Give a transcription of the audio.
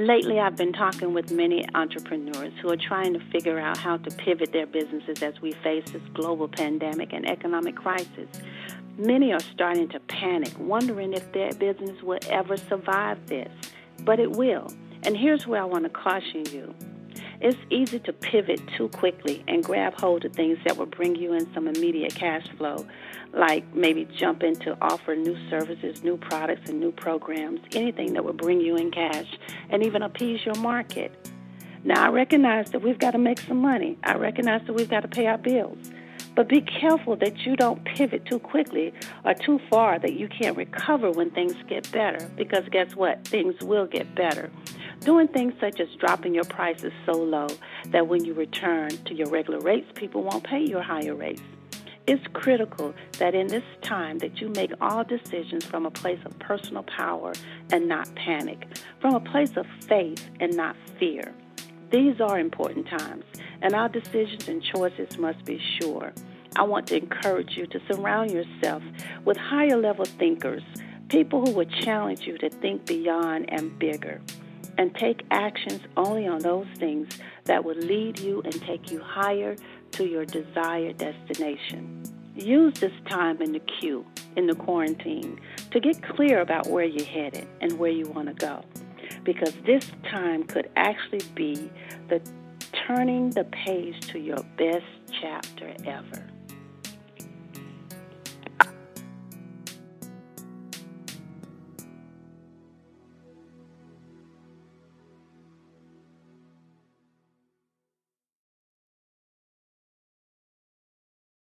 Lately, I've been talking with many entrepreneurs who are trying to figure out how to pivot their businesses as we face this global pandemic and economic crisis. Many are starting to panic, wondering if their business will ever survive this. But it will. And here's where I want to caution you. It's easy to pivot too quickly and grab hold of things that will bring you in some immediate cash flow, like maybe jump in to offer new services, new products, and new programs, anything that will bring you in cash and even appease your market. Now, I recognize that we've got to make some money. I recognize that we've got to pay our bills. But be careful that you don't pivot too quickly or too far that you can't recover when things get better. Because guess what? Things will get better. Doing things such as dropping your prices so low that when you return to your regular rates, people won't pay your higher rates. It's critical that in this time that you make all decisions from a place of personal power and not panic, from a place of faith and not fear. These are important times, and our decisions and choices must be sure. I want to encourage you to surround yourself with higher level thinkers, people who will challenge you to think beyond and bigger and take actions only on those things that will lead you and take you higher to your desired destination. Use this time in the queue, in the quarantine, to get clear about where you're headed and where you want to go. Because this time could actually be the turning the page to your best chapter ever.